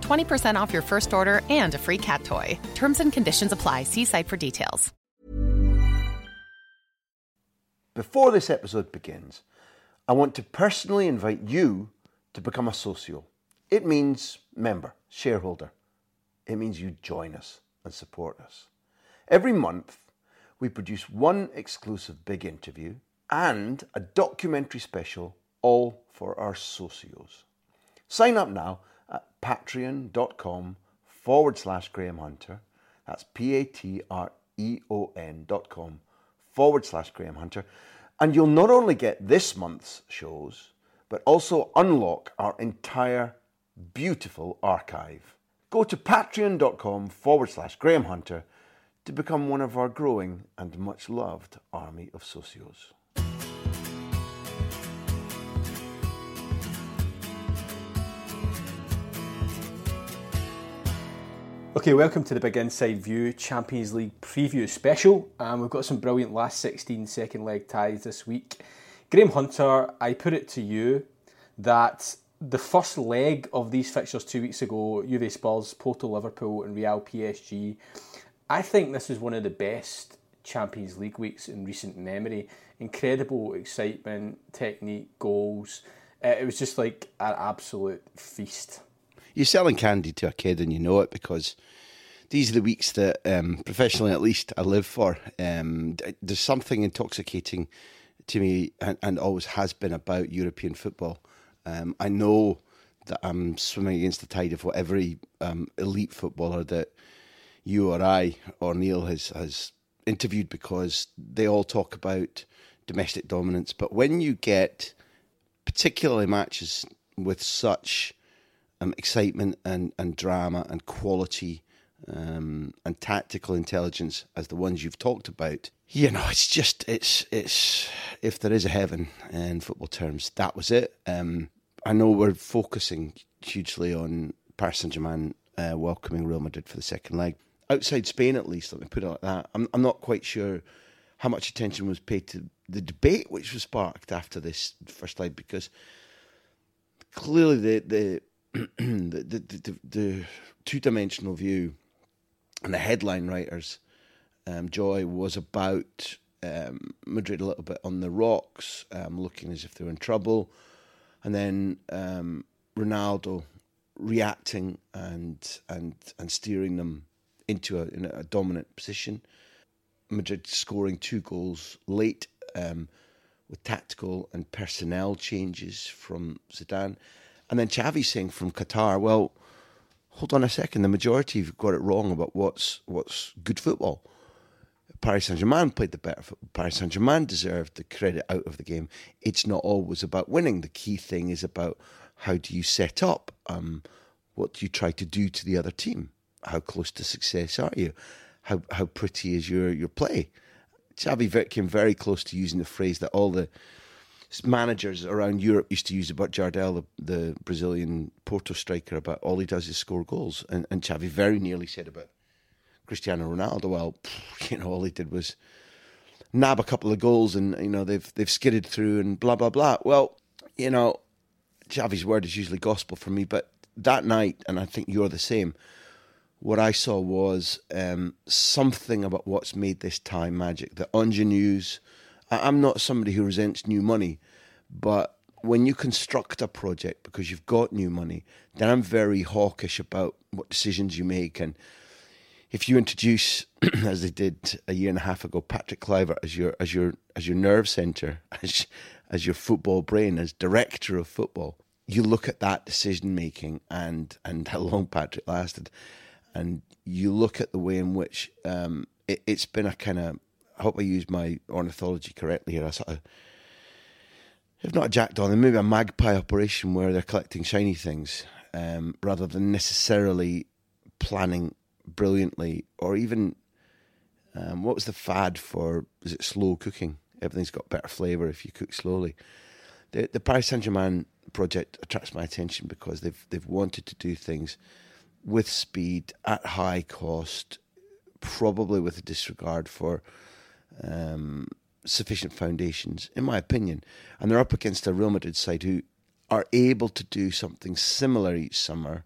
20% off your first order and a free cat toy. Terms and conditions apply. See site for details. Before this episode begins, I want to personally invite you to become a socio. It means member, shareholder. It means you join us and support us. Every month, we produce one exclusive big interview and a documentary special, all for our socios. Sign up now patreon.com forward slash Graham Hunter. That's P A T R E O N dot com forward slash Graham Hunter. And you'll not only get this month's shows, but also unlock our entire beautiful archive. Go to patreon.com forward slash Graham Hunter to become one of our growing and much loved army of socios. Okay, welcome to the Big Inside View Champions League preview special. Um, we've got some brilliant last 16 second leg ties this week. Graham Hunter, I put it to you that the first leg of these fixtures two weeks ago, Juve Spurs, Porto Liverpool, and Real PSG, I think this is one of the best Champions League weeks in recent memory. Incredible excitement, technique, goals. Uh, it was just like an absolute feast you're selling candy to a kid and you know it because these are the weeks that, um, professionally at least, I live for. Um, there's something intoxicating to me and, and, always has been about European football. Um, I know that I'm swimming against the tide of what every um, elite footballer that you or I or Neil has, has interviewed because they all talk about domestic dominance. But when you get particularly matches with such um, excitement and, and drama and quality um, and tactical intelligence as the ones you've talked about. You know, it's just it's it's if there is a heaven in football terms, that was it. Um, I know we're focusing hugely on Paris Saint Germain uh, welcoming Real Madrid for the second leg. Outside Spain, at least, let me put it like that. I'm I'm not quite sure how much attention was paid to the debate which was sparked after this first leg because clearly the the the, the, the, the two dimensional view and the headline writers, um, Joy was about um, Madrid a little bit on the rocks, um, looking as if they were in trouble, and then um, Ronaldo reacting and and and steering them into a, in a dominant position. Madrid scoring two goals late um, with tactical and personnel changes from Zidane. And then Xavi saying from Qatar, well, hold on a second, the majority have got it wrong about what's what's good football. Paris Saint Germain played the better football. Paris Saint Germain deserved the credit out of the game. It's not always about winning. The key thing is about how do you set up? Um, what do you try to do to the other team? How close to success are you? How how pretty is your your play? Xavi came very close to using the phrase that all the managers around Europe used to use about Jardel, the, the, Brazilian Porto striker, about all he does is score goals. And, and Xavi very nearly said about Cristiano Ronaldo, well, you know, all he did was nab a couple of goals and, you know, they've, they've skidded through and blah, blah, blah. Well, you know, Xavi's word is usually gospel for me, but that night, and I think you're the same, what I saw was um, something about what's made this time magic. The ingenues, I'm not somebody who resents new money, but when you construct a project because you've got new money, then I'm very hawkish about what decisions you make. And if you introduce, as they did a year and a half ago, Patrick Kluivert as your as your as your nerve center, as as your football brain, as director of football, you look at that decision making and and how long Patrick lasted, and you look at the way in which um, it, has been a kind of. I hope I use my ornithology correctly here. A sort of, if not a jackdaw, then maybe a magpie operation where they're collecting shiny things um, rather than necessarily planning brilliantly or even um, what was the fad for is it slow cooking everything's got better flavor if you cook slowly the the Paris Saint-Germain project attracts my attention because they've they've wanted to do things with speed at high cost probably with a disregard for um, sufficient foundations in my opinion and they're up against a Real Madrid side who are able to do something similar each summer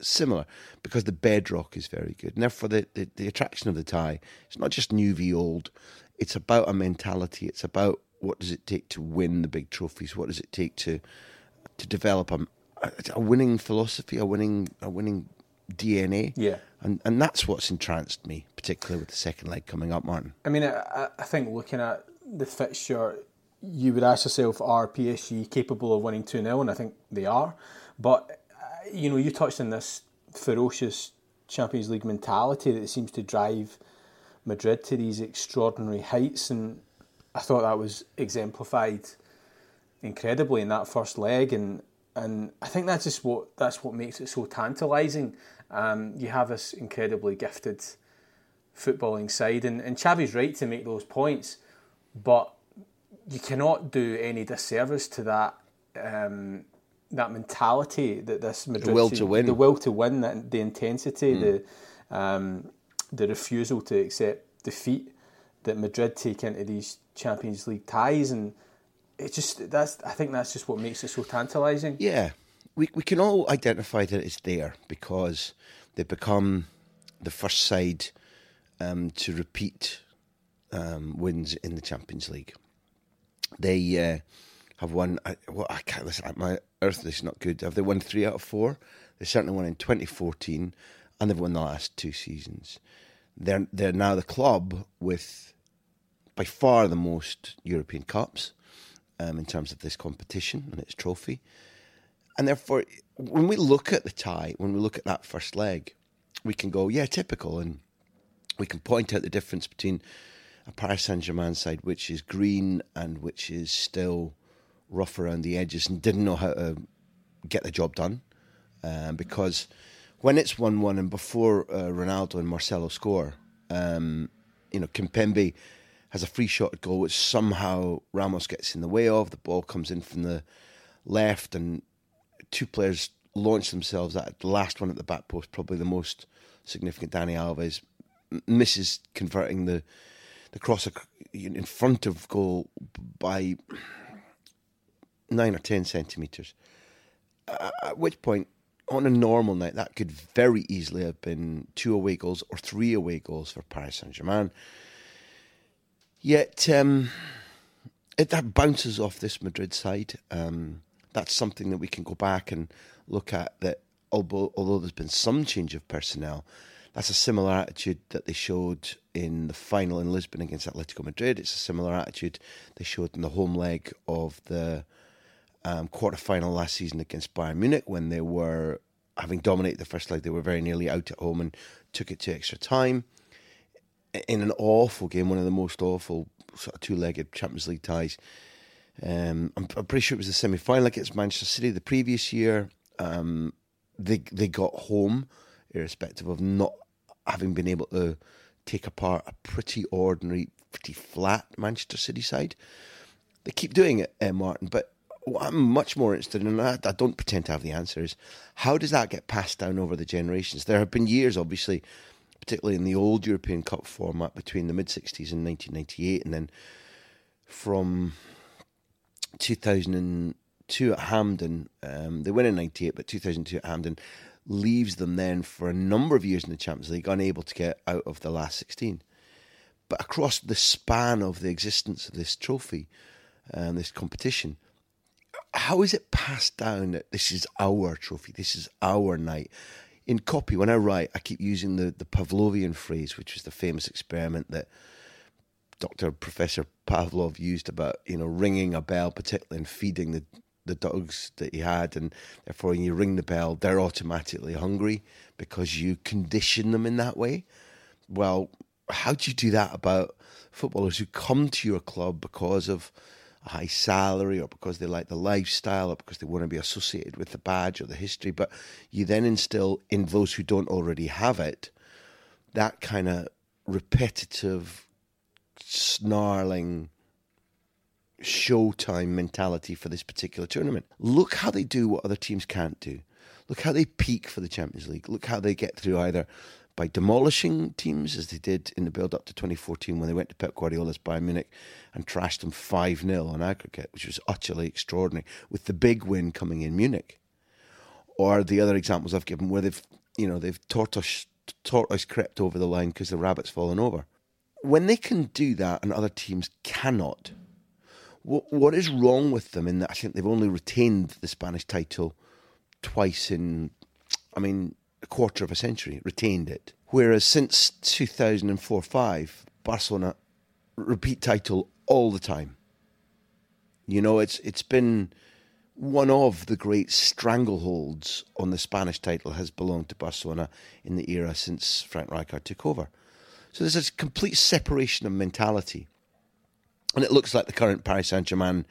similar because the bedrock is very good. And therefore, the, the, the attraction of the tie, it's not just new v old, it's about a mentality. It's about what does it take to win the big trophies? What does it take to to develop a, a winning philosophy, a winning a winning DNA? Yeah, and and that's what's entranced me, particularly with the second leg coming up, Martin. I mean, I, I think looking at the fixture, you would ask yourself, are PSG capable of winning two 0 And I think they are, but uh, you know, you touched on this ferocious Champions League mentality that seems to drive Madrid to these extraordinary heights, and I thought that was exemplified incredibly in that first leg, and and I think that's just what that's what makes it so tantalising. Um, you have this incredibly gifted footballing side, and and Xavi's right to make those points, but you cannot do any disservice to that um, that mentality that this Madrid the will to win, the will to win, that the intensity, mm. the um, the refusal to accept defeat that Madrid take into these Champions League ties, and it just that's I think that's just what makes it so tantalising. Yeah, we we can all identify that it's there because they've become the first side um, to repeat um, wins in the Champions League. They uh, have won. I, well, I can't listen. My earth is not good. Have they won three out of four? They certainly won in 2014, and they've won the last two seasons. They're they're now the club with by far the most European Cups um, in terms of this competition and its trophy. And therefore, when we look at the tie, when we look at that first leg, we can go, yeah, typical, and we can point out the difference between a Paris Saint Germain side which is green and which is still rough around the edges and didn't know how to get the job done. Um, because when it's 1 1 and before uh, Ronaldo and Marcelo score, um, you know, Kimpembe has a free shot at goal, which somehow Ramos gets in the way of. The ball comes in from the left, and two players launch themselves at the last one at the back post, probably the most significant. Dani Alves misses converting the the cross in front of goal by nine or ten centimetres. Uh, at which point, on a normal night, that could very easily have been two away goals or three away goals for Paris Saint Germain. Yet, um, it, that bounces off this Madrid side. Um, that's something that we can go back and look at. That although, although there's been some change of personnel, that's a similar attitude that they showed in the final in Lisbon against Atletico Madrid. It's a similar attitude they showed in the home leg of the um, quarter final last season against Bayern Munich when they were having dominated the first leg. They were very nearly out at home and took it to extra time in an awful game, one of the most awful sort of two-legged Champions League ties. Um, I'm, I'm, pretty sure it was the semi-final against Manchester City the previous year. Um, they they got home, irrespective of not having been able to take apart a pretty ordinary, pretty flat Manchester City side. They keep doing it, uh, Martin, but what I'm much more interested in, I, I don't pretend to have the answer, is how does that get passed down over the generations? There have been years, obviously, particularly in the old European Cup format between the mid 60s and 1998, and then from 2002 at Hampden, um, they win in 98, but 2002 at Hampden leaves them then for a number of years in the Champions League, unable to get out of the last 16. But across the span of the existence of this trophy and um, this competition, how is it passed down that this is our trophy, this is our night? in copy, when I write, I keep using the, the Pavlovian phrase, which was the famous experiment that Dr. Professor Pavlov used about, you know, ringing a bell, particularly in feeding the, the dogs that he had. And therefore, when you ring the bell, they're automatically hungry because you condition them in that way. Well, how do you do that about footballers who come to your club because of a high salary or because they like the lifestyle or because they want to be associated with the badge or the history. But you then instill in those who don't already have it that kind of repetitive, snarling, showtime mentality for this particular tournament. Look how they do what other teams can't do. Look how they peak for the Champions League. Look how they get through either by demolishing teams as they did in the build up to 2014 when they went to Pep Guardiola's Bayern Munich and trashed them 5 0 on aggregate, which was utterly extraordinary, with the big win coming in Munich. Or the other examples I've given where they've, you know, they've tortoise, tortoise crept over the line because the rabbit's fallen over. When they can do that and other teams cannot, what, what is wrong with them in that I think they've only retained the Spanish title twice in, I mean, a quarter of a century, retained it. Whereas since 2004 5, Barcelona repeat title all the time. You know, it's it's been one of the great strangleholds on the Spanish title has belonged to Barcelona in the era since Frank Rijkaard took over. So there's a complete separation of mentality. And it looks like the current Paris Saint Germain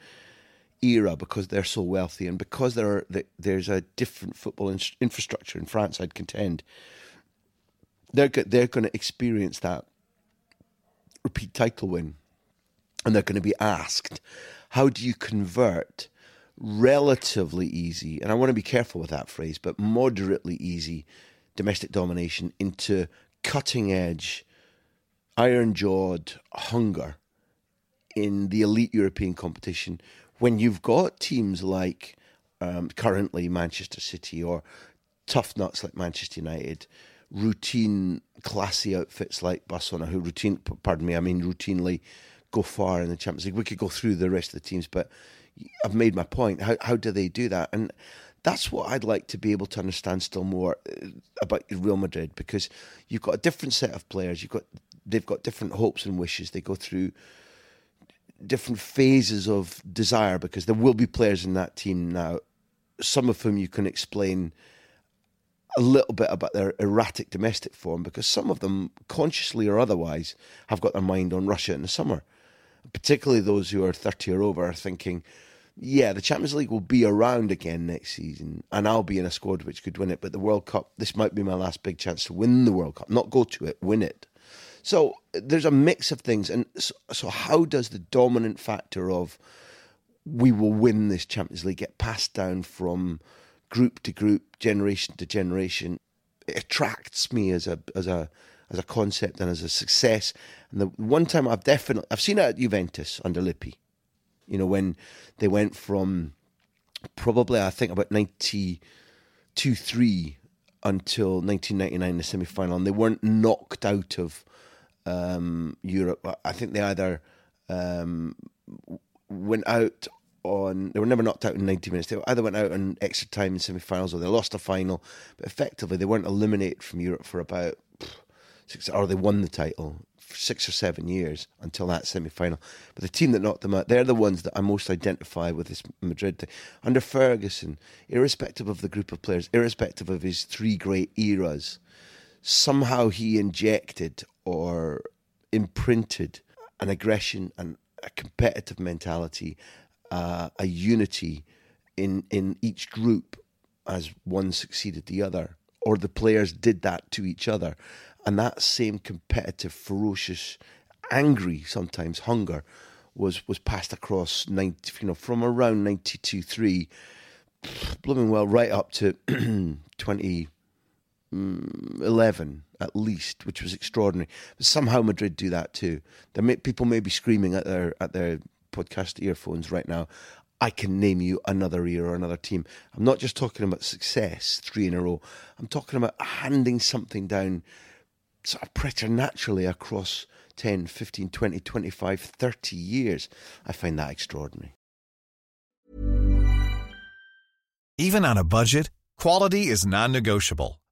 era because they're so wealthy and because there are, there's a different football in, infrastructure in France, I'd contend. They're, they're going to experience that repeat title win. And they're going to be asked, how do you convert relatively easy, and I want to be careful with that phrase, but moderately easy domestic domination into cutting edge, iron jawed hunger in the elite European competition when you've got teams like um, currently Manchester City or tough nuts like Manchester United, routine classy outfits like Barcelona, who routine, pardon me, I mean routinely go far in the Champions League. We could go through the rest of the teams, but I've made my point. How how do they do that? And that's what I'd like to be able to understand still more uh, about Real Madrid because you've got a different set of players. You've got they've got different hopes and wishes. They go through different phases of desire because there will be players in that team now, some of whom you can explain a little bit about their erratic domestic form because some of them, consciously or otherwise, have got their mind on Russia in the summer. Particularly those who are 30 or over are thinking, yeah, the Champions League will be around again next season and I'll be in a squad which could win it. But the World Cup, this might be my last big chance to win the World Cup, not go to it, win it. So there's a mix of things. And so, so, how does the dominant factor of we will win this Champions League get passed down from group to group, generation to generation? It attracts me as a as a as a concept and as a success. And the one time I've definitely I've seen it at Juventus under Lippi. You know when they went from probably I think about ninety two three until 1999 the semi final and they weren't knocked out of um, Europe. I think they either um, went out on they were never knocked out in 90 minutes. They either went out on extra time in semi-finals or they lost a final. But effectively, they weren't eliminated from Europe for about six, or they won the title for six or seven years until that semi-final. But the team that knocked them out, they're the ones that I most identify with this Madrid thing. Under Ferguson, irrespective of the group of players, irrespective of his three great eras, somehow he injected or imprinted an aggression and a competitive mentality, uh, a unity in in each group as one succeeded the other, or the players did that to each other, and that same competitive, ferocious, angry sometimes hunger was was passed across ninety, you know, from around ninety two three, blooming well right up to twenty mm, eleven at least, which was extraordinary. But somehow Madrid do that too. May, people may be screaming at their at their podcast earphones right now. I can name you another year or another team. I'm not just talking about success, three in a row. I'm talking about handing something down sort of preternaturally across 10, 15, 20, 25, 30 years. I find that extraordinary. Even on a budget, quality is non negotiable.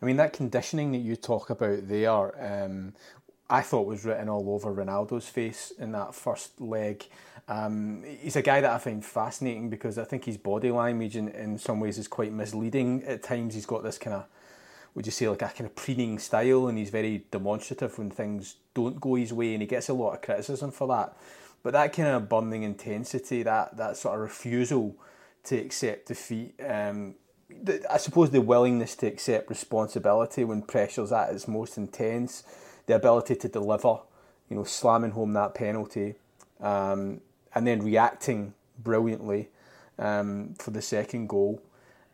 I mean, that conditioning that you talk about there, um, I thought was written all over Ronaldo's face in that first leg. Um, he's a guy that I find fascinating because I think his body language in, in some ways is quite misleading at times. He's got this kind of, would you say, like a kind of preening style, and he's very demonstrative when things don't go his way, and he gets a lot of criticism for that. But that kind of burning intensity, that that sort of refusal to accept defeat, um, I suppose the willingness to accept responsibility when pressure's at its most intense, the ability to deliver, you know, slamming home that penalty, um, and then reacting brilliantly um, for the second goal.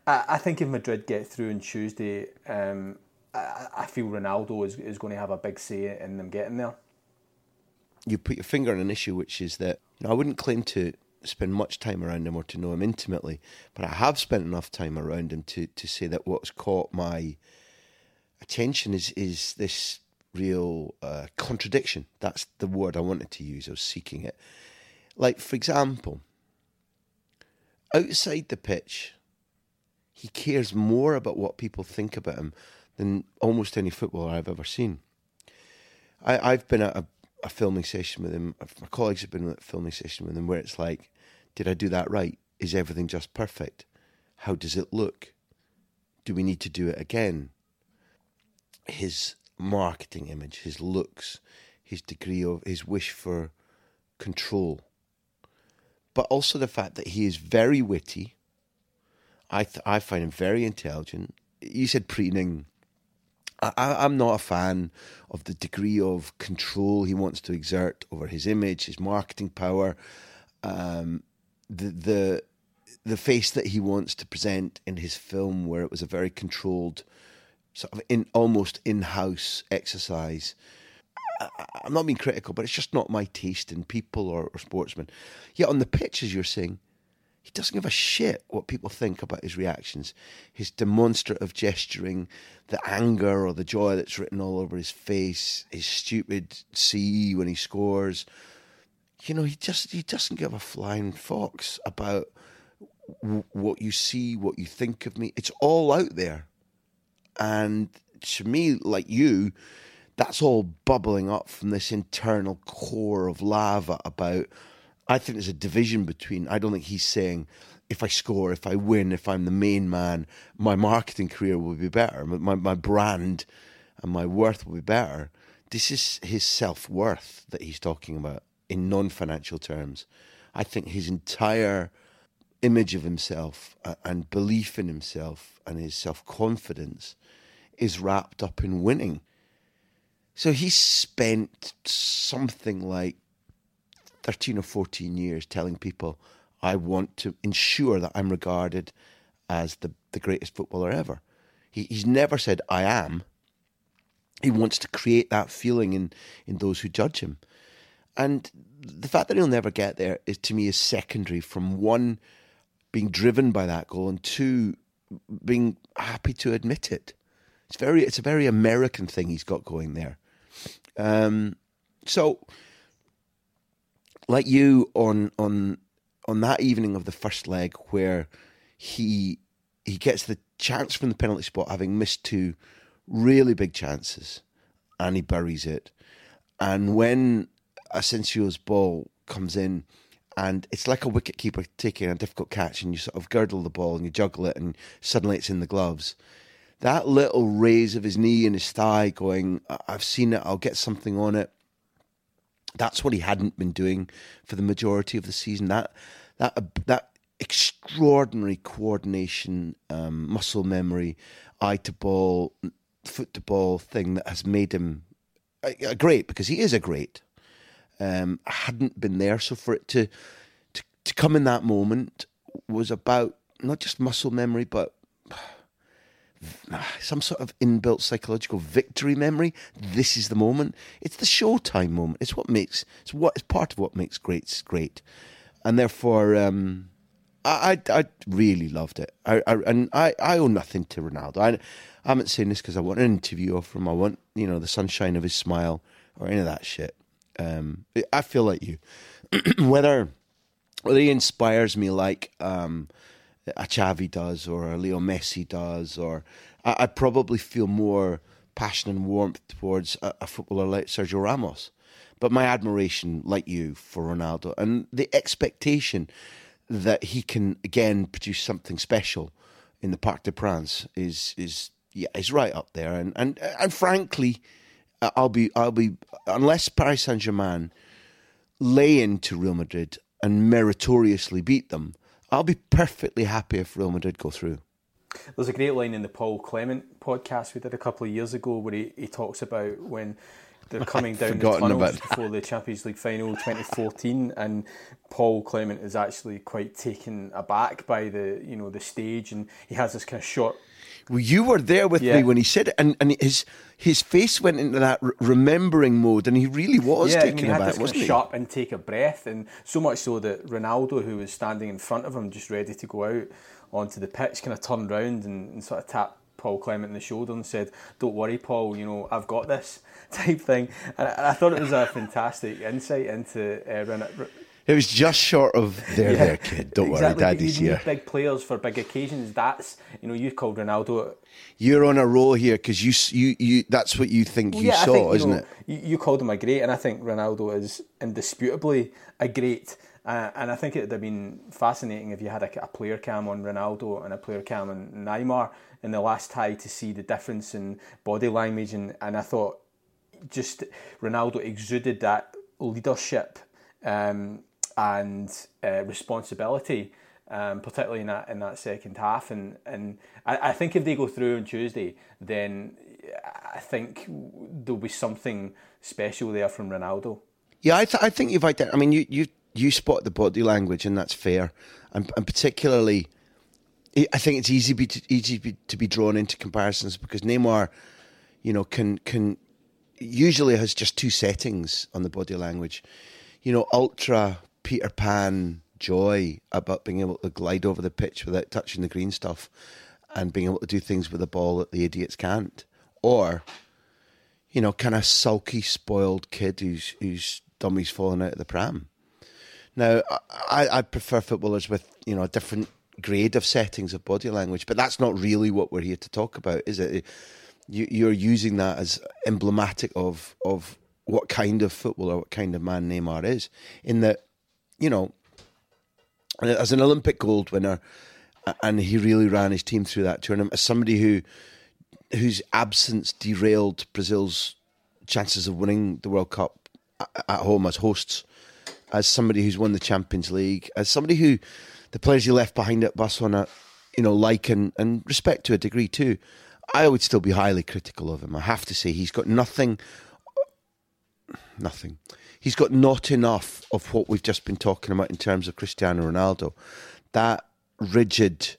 I, I, think if Madrid get through on Tuesday, um, I, I, feel Ronaldo is, is going to have a big say in them getting there. You put your finger on an issue, which is that you know, I wouldn't claim to spend much time around him or to know him intimately, but I have spent enough time around him to, to say that what's caught my attention is is this real uh, contradiction. That's the word I wanted to use. I was seeking it. Like, for example, outside the pitch, he cares more about what people think about him than almost any footballer I've ever seen. I, have been at a, a, filming session with him. My colleagues have been at a filming session with him where it's like, did I do that right? Is everything just perfect? How does it look? Do we need to do it again? His marketing image, his looks, his degree of his wish for control but also the fact that he is very witty. I th- I find him very intelligent. You said preening. I, am not a fan of the degree of control he wants to exert over his image, his marketing power, um, the the the face that he wants to present in his film, where it was a very controlled, sort of in almost in-house exercise I, am not being critical, but it's just not my taste in people or, or sportsmen. Yet on the pitch, as you're saying, he doesn't give a shit what people think about his reactions, his demonstrative gesturing, the anger or the joy that's written all over his face, his stupid C when he scores. You know, he just he doesn't give a flying fox about w- what you see, what you think of me. It's all out there, and to me, like you, that's all bubbling up from this internal core of lava about I think there's a division between I don't think he's saying if I score, if I win, if I'm the main man, my marketing career will be better, my my brand and my worth will be better. This is his self worth that he's talking about in non financial terms. I think his entire image of himself uh, and belief in himself and his self confidence is wrapped up in winning. So he spent something like 13 or 14 years telling people, I want to ensure that I'm regarded as the, the greatest footballer ever. He, he's never said, I am. He wants to create that feeling in, in those who judge him. And the fact that he'll never get there is to me is secondary from one, being driven by that goal, and two, being happy to admit it. It's very it's a very American thing he's got going there. Um, so, like you on on on that evening of the first leg, where he he gets the chance from the penalty spot, having missed two really big chances, and he buries it. And when Asensio's ball comes in, and it's like a wicket keeper taking a difficult catch, and you sort of girdle the ball and you juggle it, and suddenly it's in the gloves that little raise of his knee and his thigh, going, "I've seen it. I'll get something on it." That's what he hadn't been doing for the majority of the season. That that that extraordinary coordination, um, muscle memory, eye to ball, foot to ball thing that has made him a, a great because he is a great. Um, hadn't been there, so for it to, to to come in that moment was about not just muscle memory, but some sort of inbuilt psychological victory memory. This is the moment. It's the showtime moment. It's what makes it's what is part of what makes greats great, and therefore um, I, I, I really loved it. I, I and I, I owe nothing to Ronaldo. I, I haven't saying this because I want an interview of him. I want you know the sunshine of his smile or any of that shit. Um, I feel like you, whether whether he inspires me like. Um, a Xavi does or a Leo Messi does, or I, I probably feel more passion and warmth towards a, a, footballer like Sergio Ramos. But my admiration, like you, for Ronaldo and the expectation that he can again produce something special in the Parc des Princes is is yeah is right up there. And and and frankly, I'll be I'll be unless Paris Saint Germain lay into Real Madrid and meritoriously beat them. I'll be perfectly happy if Real Madrid go through. There's a great line in the Paul Clement podcast we did a couple of years ago where he, he talks about when they're coming down the tunnels before the Champions League final 2014, and Paul Clement is actually quite taken aback by the you know the stage, and he has this kind of short. Well, you were there with yeah. me when he said it, and, and his his face went into that remembering mode, and he really was yeah, taken I mean, he aback, wasn't kind he? of sharp intake of breath, and so much so that Ronaldo, who was standing in front of him, just ready to go out onto the pitch, kind of turned round and, and sort of tapped Paul Clement in the shoulder and said, "Don't worry, Paul. You know I've got this." Type thing, and I, I thought it was a fantastic insight into uh, it was just short of there, yeah, there, kid. Don't exactly. worry, Daddy's you here. Big players for big occasions. That's you know you called Ronaldo. You're on a roll here because you you you. That's what you think well, you yeah, saw, think, isn't know, it? You, you, called him a great, and I think Ronaldo is indisputably a great. Uh, and I think it would have been fascinating if you had a, a, player cam on Ronaldo and a player cam on Neymar in the last tie to see the difference in body language. And, and I thought just Ronaldo exuded that leadership um, and uh, responsibility, um, particularly in that in that second half. And and I, I, think if they go through on Tuesday, then I think there'll be something special there from Ronaldo. Yeah, I, th- I think you've identified. I mean, you you you spot the body language, and that's fair. And, and particularly, I think it's easy be to, easy be, to be drawn into comparisons because Neymar, you know, can can usually has just two settings on the body language. You know, ultra Peter Pan joy about being able to glide over the pitch without touching the green stuff and being able to do things with the ball that the idiots can't. Or, you know, kind of sulky, spoiled kid who's who's dummy's falling out of the pram. Now, I, I prefer footballers with, you know, a different grade of settings of body language, but that's not really what we're here to talk about, is it? You, you're using that as emblematic of of what kind of footballer, what kind of man Neymar is, in that you know, as an Olympic gold winner, and he really ran his team through that tournament as somebody who whose absence derailed Brazil's chances of winning the World Cup at home as hosts, as somebody who's won the Champions League, as somebody who the players he left behind at Barcelona, you know, like and, and respect to a degree too. I would still be highly critical of him. I have to say he's got nothing, nothing he's got not enough of what we've just been talking about in terms of Cristiano Ronaldo. That rigid,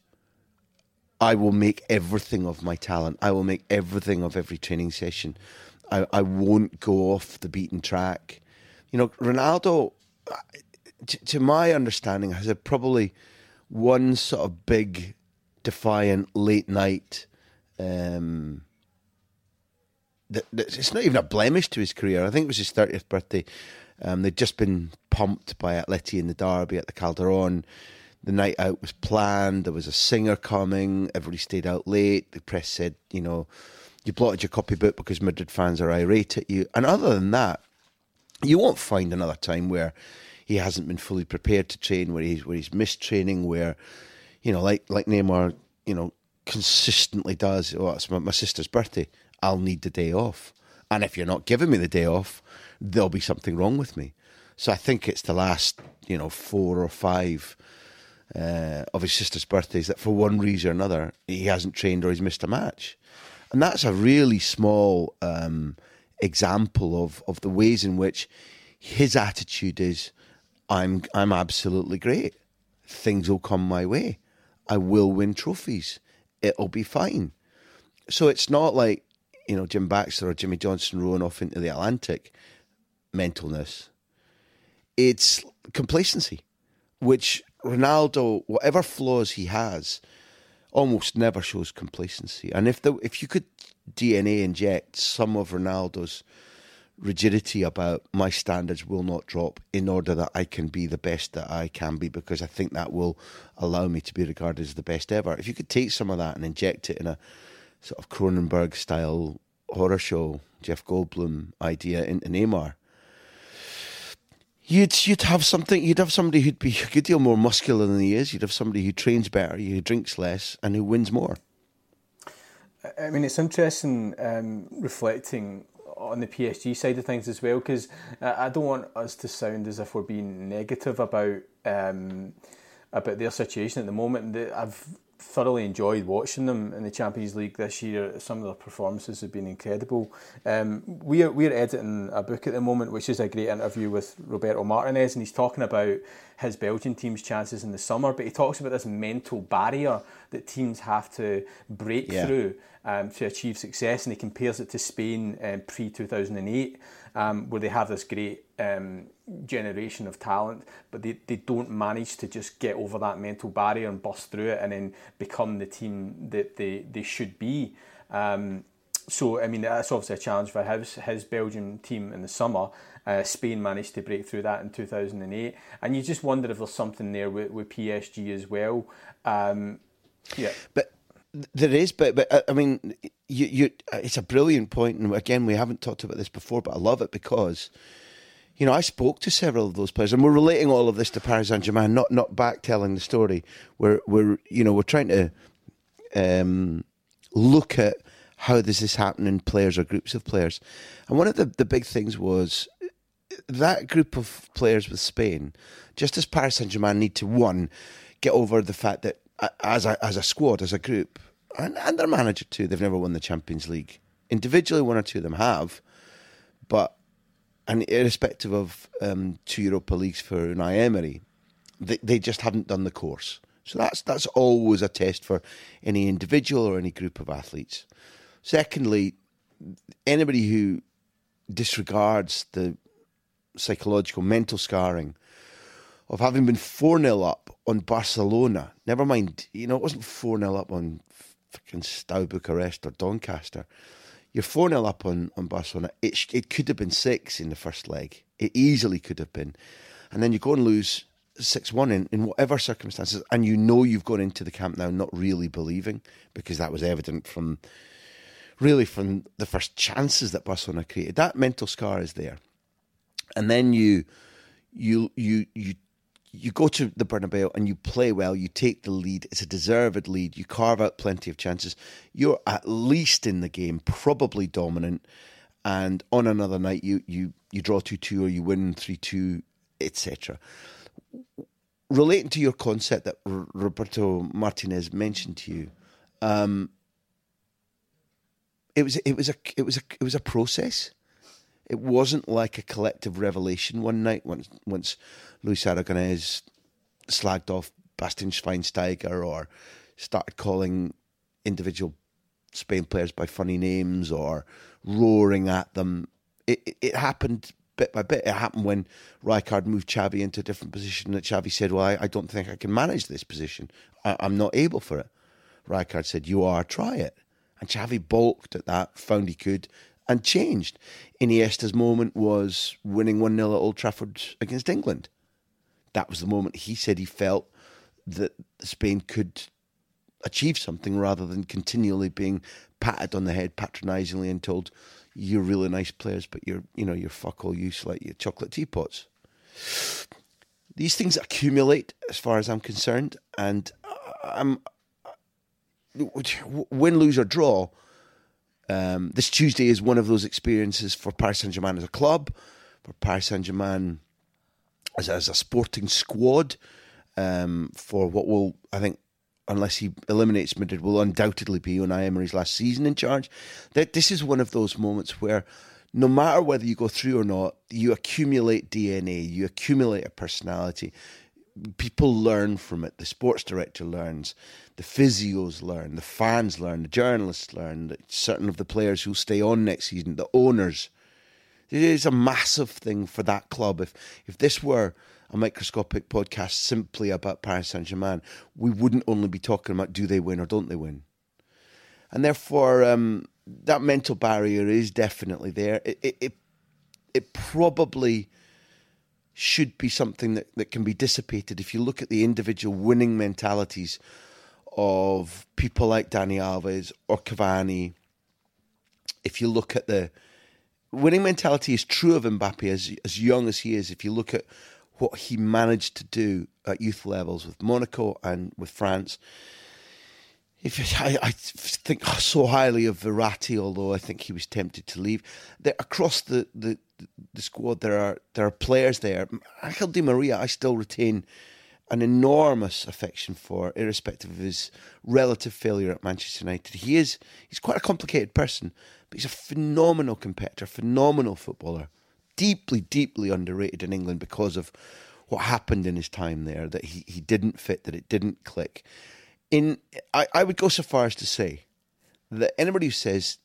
I will make everything of my talent. I will make everything of every training session. I, I won't go off the beaten track. You know, Ronaldo, to, to my understanding, has a probably one sort of big, defiant late night. Um, that, that, it's not even a blemish to his career. I think it was his 30th birthday. Um, they'd just been pumped by Atleti in the derby at the Calderon. The night out was planned. There was a singer coming. Everybody stayed out late. The press said, you know, you blotted your copybook because Madrid fans are irate at you. And other than that, you won't find another time where he hasn't been fully prepared to train, where he's where he's missed training, where you know, like like Neymar, you know, consistently does, oh, it's my, my sister's birthday, I'll need the day off. And if you're not giving me the day off, there'll be something wrong with me. So I think it's the last, you know, four or five uh, of his sister's birthdays that for one reason or another he hasn't trained or he's missed a match. And that's a really small um, example of, of the ways in which his attitude is I'm I'm absolutely great. Things will come my way. I will win trophies. It'll be fine. So it's not like, you know, Jim Baxter or Jimmy Johnstone rowing off into the Atlantic mentalness. It's complacency, which Ronaldo, whatever flaws he has, almost never shows complacency. And if the if you could DNA inject some of Ronaldo's rigidity about my standards will not drop in order that I can be the best that I can be because I think that will allow me to be regarded as the best ever. If you could take some of that and inject it in a sort of Cronenberg style horror show, Jeff Goldblum idea into Neymar, you'd you'd have something. You'd have somebody who'd be a good deal more muscular than he is. You'd have somebody who trains better, who drinks less, and who wins more. I mean, it's interesting um, reflecting on the PSG side of things as well, because I don't want us to sound as if we're being negative about um, about their situation at the moment. I've thoroughly enjoyed watching them in the Champions League this year. Some of their performances have been incredible. Um, we're we're editing a book at the moment, which is a great interview with Roberto Martinez, and he's talking about his Belgian team's chances in the summer. But he talks about this mental barrier that teams have to break yeah. through um, to achieve success, and he compares it to Spain um, pre two thousand and eight, um, where they have this great um, generation of talent, but they, they don't manage to just get over that mental barrier and bust through it and then become the team that they, they should be. Um, so, I mean, that's obviously a challenge for his, his Belgian team in the summer. Uh, Spain managed to break through that in 2008. And you just wonder if there's something there with, with PSG as well. Um, yeah. But there is, but but I mean, you you it's a brilliant point, and again, we haven't talked about this before, but I love it because you know, I spoke to several of those players, and we're relating all of this to Paris Saint Germain, not not back telling the story. We're we're you know we're trying to um, look at how does this happen in players or groups of players, and one of the the big things was that group of players with Spain, just as Paris Saint Germain need to one get over the fact that as a as a squad, as a group, and, and their manager too, they've never won the Champions League. Individually, one or two of them have, but and irrespective of um, two Europa Leagues for Unai Emery, they, they just haven't done the course. So that's that's always a test for any individual or any group of athletes. Secondly, anybody who disregards the psychological, mental scarring of having been 4 0 up on Barcelona, never mind, you know, it wasn't 4 0 up on fucking Steaua Bucharest or Doncaster. You're 4 0 up on, on Barcelona. It, it could have been six in the first leg. It easily could have been. And then you go and lose 6 1 in, in whatever circumstances. And you know you've gone into the camp now not really believing because that was evident from really from the first chances that Barcelona created. That mental scar is there. And then you you you you you go to the Bernabeu and you play well, you take the lead. It's a deserved lead. You carve out plenty of chances. You're at least in the game, probably dominant. And on another night, you you you draw two two or you win three two, etc. Relating to your concept that R- Roberto Martinez mentioned to you, um, it was it was a it was a it was a process. It wasn't like a collective revelation one night once once Luis Aragonés slagged off Bastian Schweinsteiger or started calling individual Spain players by funny names or roaring at them. It, it, it happened bit by bit. It happened when Rijkaard moved Xavi into a different position that Xavi said, well, I, I don't think I can manage this position. I, am not able for it. Rijkaard said, you are, try it. And Xavi balked at that, found he could, and changed. Iniesta's moment was winning 1 0 at Old Trafford against England that was the moment he said he felt that Spain could achieve something rather than continually being patted on the head patronisingly and told you're really nice players, but you're you know you're fuck all use like your chocolate teapots. These things accumulate, as far as I'm concerned, and I'm win, lose or draw, um, this Tuesday is one of those experiences for Paris Saint Germain as a club, for Paris Saint Germain as, as a sporting squad, um, for what will, I think, unless he eliminates Madrid, will undoubtedly be Unai Emery's last season in charge. That this is one of those moments where no matter whether you go through or not, you accumulate DNA, you accumulate a personality. People learn from it. The sports director learns, the physios learn, the fans learn, the journalists learn, certain of the players who'll stay on next season, the owners. It is a massive thing for that club. If if this were a microscopic podcast simply about Paris Saint Germain, we wouldn't only be talking about do they win or don't they win. And therefore, um, that mental barrier is definitely there. It, it, it, it probably should be something that, that can be dissipated if you look at the individual winning mentalities of people like Dani Alves or Cavani. If you look at the winning mentality is true of Mbappe as as young as he is. If you look at what he managed to do at youth levels with Monaco and with France, if I, I, think so highly of Verratti, although I think he was tempted to leave. That across the, the, the squad, there are there are players there. Angel Di Maria, I still retain an enormous affection for, irrespective of his relative failure at Manchester United. He is he's quite a complicated person, but he's a phenomenal competitor, phenomenal footballer, deeply, deeply underrated in England because of what happened in his time there. That he, he didn't fit, that it didn't click in I, I would go so far as to say that anybody who says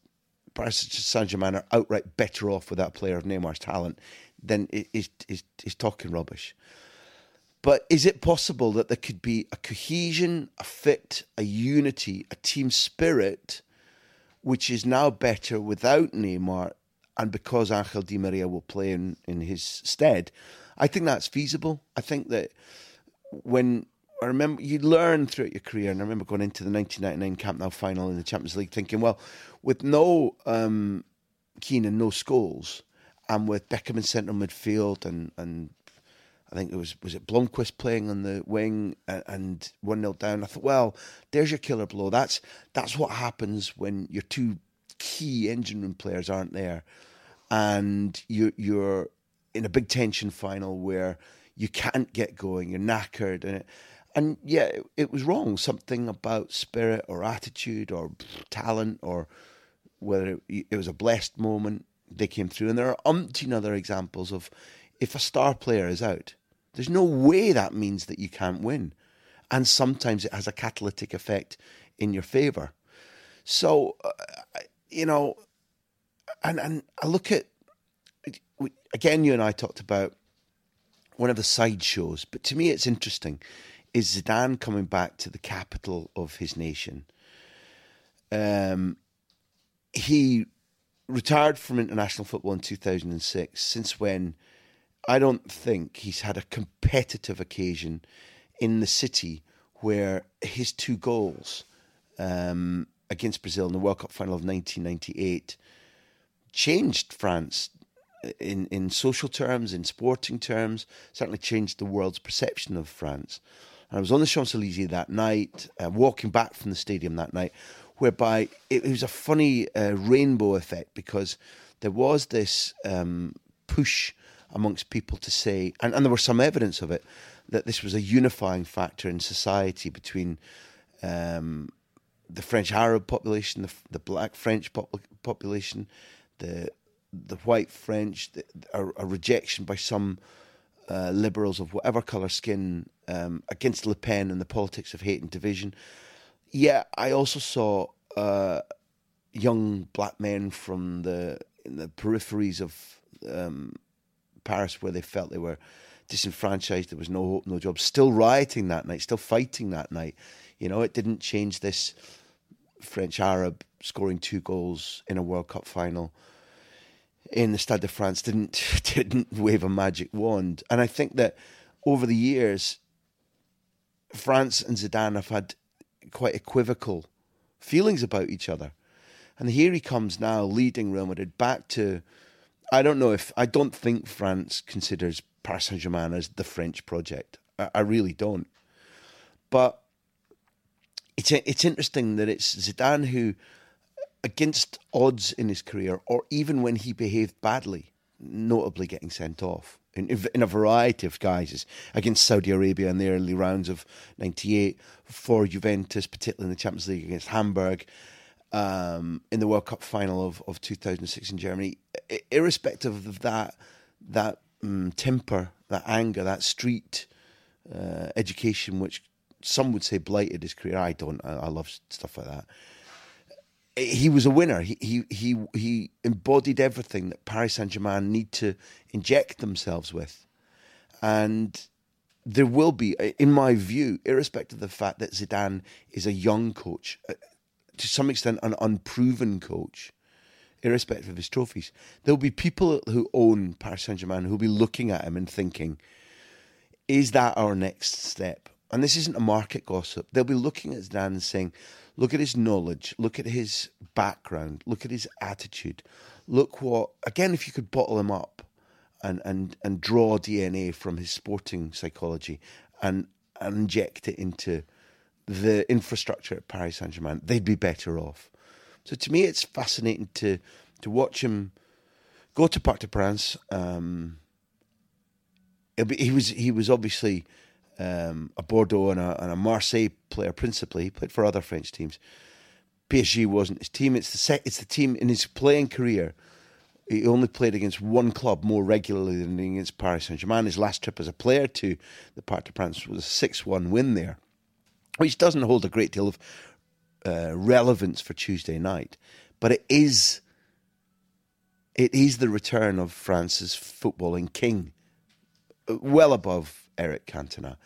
Paris Saint Germain are outright better off with that player of Neymar's talent then is, is, is talking rubbish. But is it possible that there could be a cohesion, a fit, a unity, a team spirit, which is now better without Neymar and because Angel Di Maria will play in, in his stead? I think that's feasible. I think that when I remember you learn throughout your career, and I remember going into the 1999 Camp Nou final in the Champions League, thinking, well, with no um, and no Scholes, and with Beckham in central midfield, and and I think it was was it Blomqvist playing on the wing, and one 0 down. I thought, well, there's your killer blow. That's that's what happens when your two key engine room players aren't there, and you you're in a big tension final where you can't get going, you're knackered, and. It, and yeah, it, it was wrong. Something about spirit or attitude or talent or whether it, it was a blessed moment they came through. And there are umpteen other examples of if a star player is out, there's no way that means that you can't win. And sometimes it has a catalytic effect in your favour. So, uh, you know, and, and I look at, again, you and I talked about one of the side shows, but to me it's interesting is Zidane coming back to the capital of his nation. Um, he retired from international football in 2006, since when I don't think he's had a competitive occasion in the city where his two goals um, against Brazil in the World Cup final of 1998 changed France in, in social terms, in sporting terms, certainly changed the world's perception of France. I was on the Champs Elysees that night, uh, walking back from the stadium that night, whereby it, it was a funny uh, rainbow effect because there was this um, push amongst people to say, and, and there was some evidence of it, that this was a unifying factor in society between um, the French Arab population, the, the black French pop- population, the the white French, the, a, a rejection by some uh, liberals of whatever colour skin um, against Le Pen and the politics of hate and division. Yeah, I also saw uh, young black men from the the peripheries of um, Paris where they felt they were disenfranchised. There was no hope, no job. Still rioting that night, still fighting that night. You know, it didn't change this French Arab scoring two goals in a World Cup final in the Stade de France didn't didn't wave a magic wand. And I think that over the years, France and Zidane have had quite equivocal feelings about each other. And here he comes now leading Real Madrid back to I don't know if I don't think France considers Paris Saint Germain as the French project. I, I really don't. But it's it's interesting that it's Zidane who, against odds in his career, or even when he behaved badly, notably getting sent off in, in a variety of guises against Saudi Arabia in the early rounds of '98, for Juventus, particularly in the Champions League against Hamburg, um, in the World Cup final of, of 2006 in Germany. Irrespective of that, that um, temper, that anger, that street uh, education, which some would say blighted his career. I don't. I, I love stuff like that. He was a winner. He he he he embodied everything that Paris Saint Germain need to inject themselves with, and there will be, in my view, irrespective of the fact that Zidane is a young coach, uh, to some extent an unproven coach, irrespective of his trophies, there'll be people who own Paris Saint Germain who'll be looking at him and thinking, is that our next step? And this isn't a market gossip. They'll be looking at Zidane and saying, look at his knowledge, look at his background, look at his attitude, look what, again, if you could bottle him up and, and, and draw DNA from his sporting psychology and, and inject it into the infrastructure at Paris Saint Germain, they'd be better off. So to me, it's fascinating to to watch him go to Parc des Princes. Um, he was he was obviously um, a Bordeaux and a, and a, Marseille player principally. He played for other French teams. PSG wasn't his team. It's the set, it's the team in his playing career. He only played against one club more regularly than against Paris Saint Germain. His last trip as a player to the Parc des Princes was a six-one win there, which doesn't hold a great deal of uh, relevance for Tuesday night, but it is. It is the return of France's footballing king well above Eric Cantona,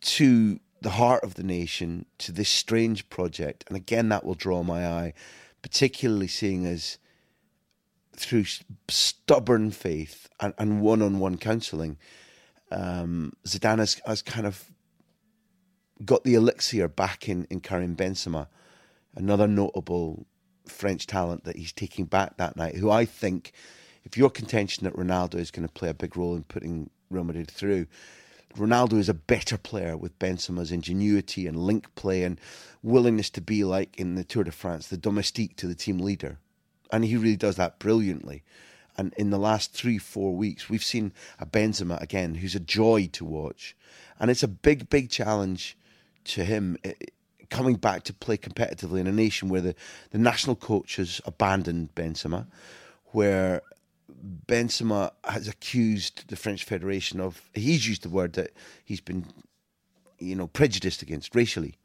to the heart of the nation, to this strange project. And again, that will draw my eye, particularly seeing as through stubborn faith and one on one counselling, um, Zidane has, has, kind of got the elixir back in, in Karim Benzema, another notable French talent that he's taking back that night, who I think, if your contention that Ronaldo is going to play a big role in putting Real Madrid through. Ronaldo is a better player with Benzema's ingenuity and link play and willingness to be like in the Tour de France, the domestique to the team leader. And he really does that brilliantly. And in the last three, four weeks, we've seen a Benzema again who's a joy to watch. And it's a big, big challenge to him eh, coming back to play competitively in a nation where the, the national coach has abandoned Benzema, where Benzema has accused the French Federation of he's used the word that he's been you know prejudiced against racially.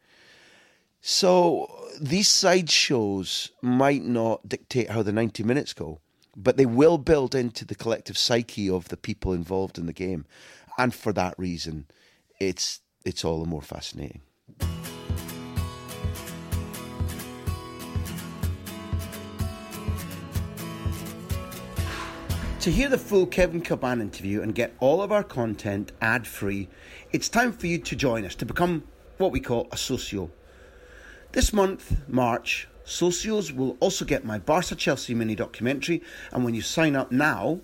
So these side shows might not dictate how the 90 minutes go, but they will build into the collective psyche of the people involved in the game. And for that reason, it's it's all the more fascinating. To hear the full Kevin Kilbane interview and get all of our content ad free, it's time for you to join us to become what we call a socio. This month, March, socios will also get my Barca Chelsea mini documentary, and when you sign up now,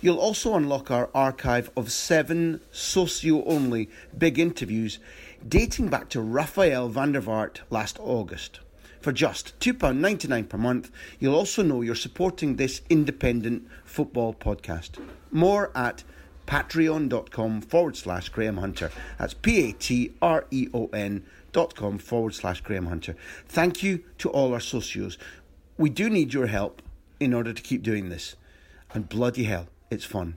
you'll also unlock our archive of seven socio only big interviews dating back to Rafael van der Vaart last August. For just £2.99 per month, you'll also know you're supporting this independent football podcast. More at patreon.com forward slash Graham Hunter. That's P A T R E O N dot com forward slash Graham Hunter. Thank you to all our socios. We do need your help in order to keep doing this. And bloody hell, it's fun.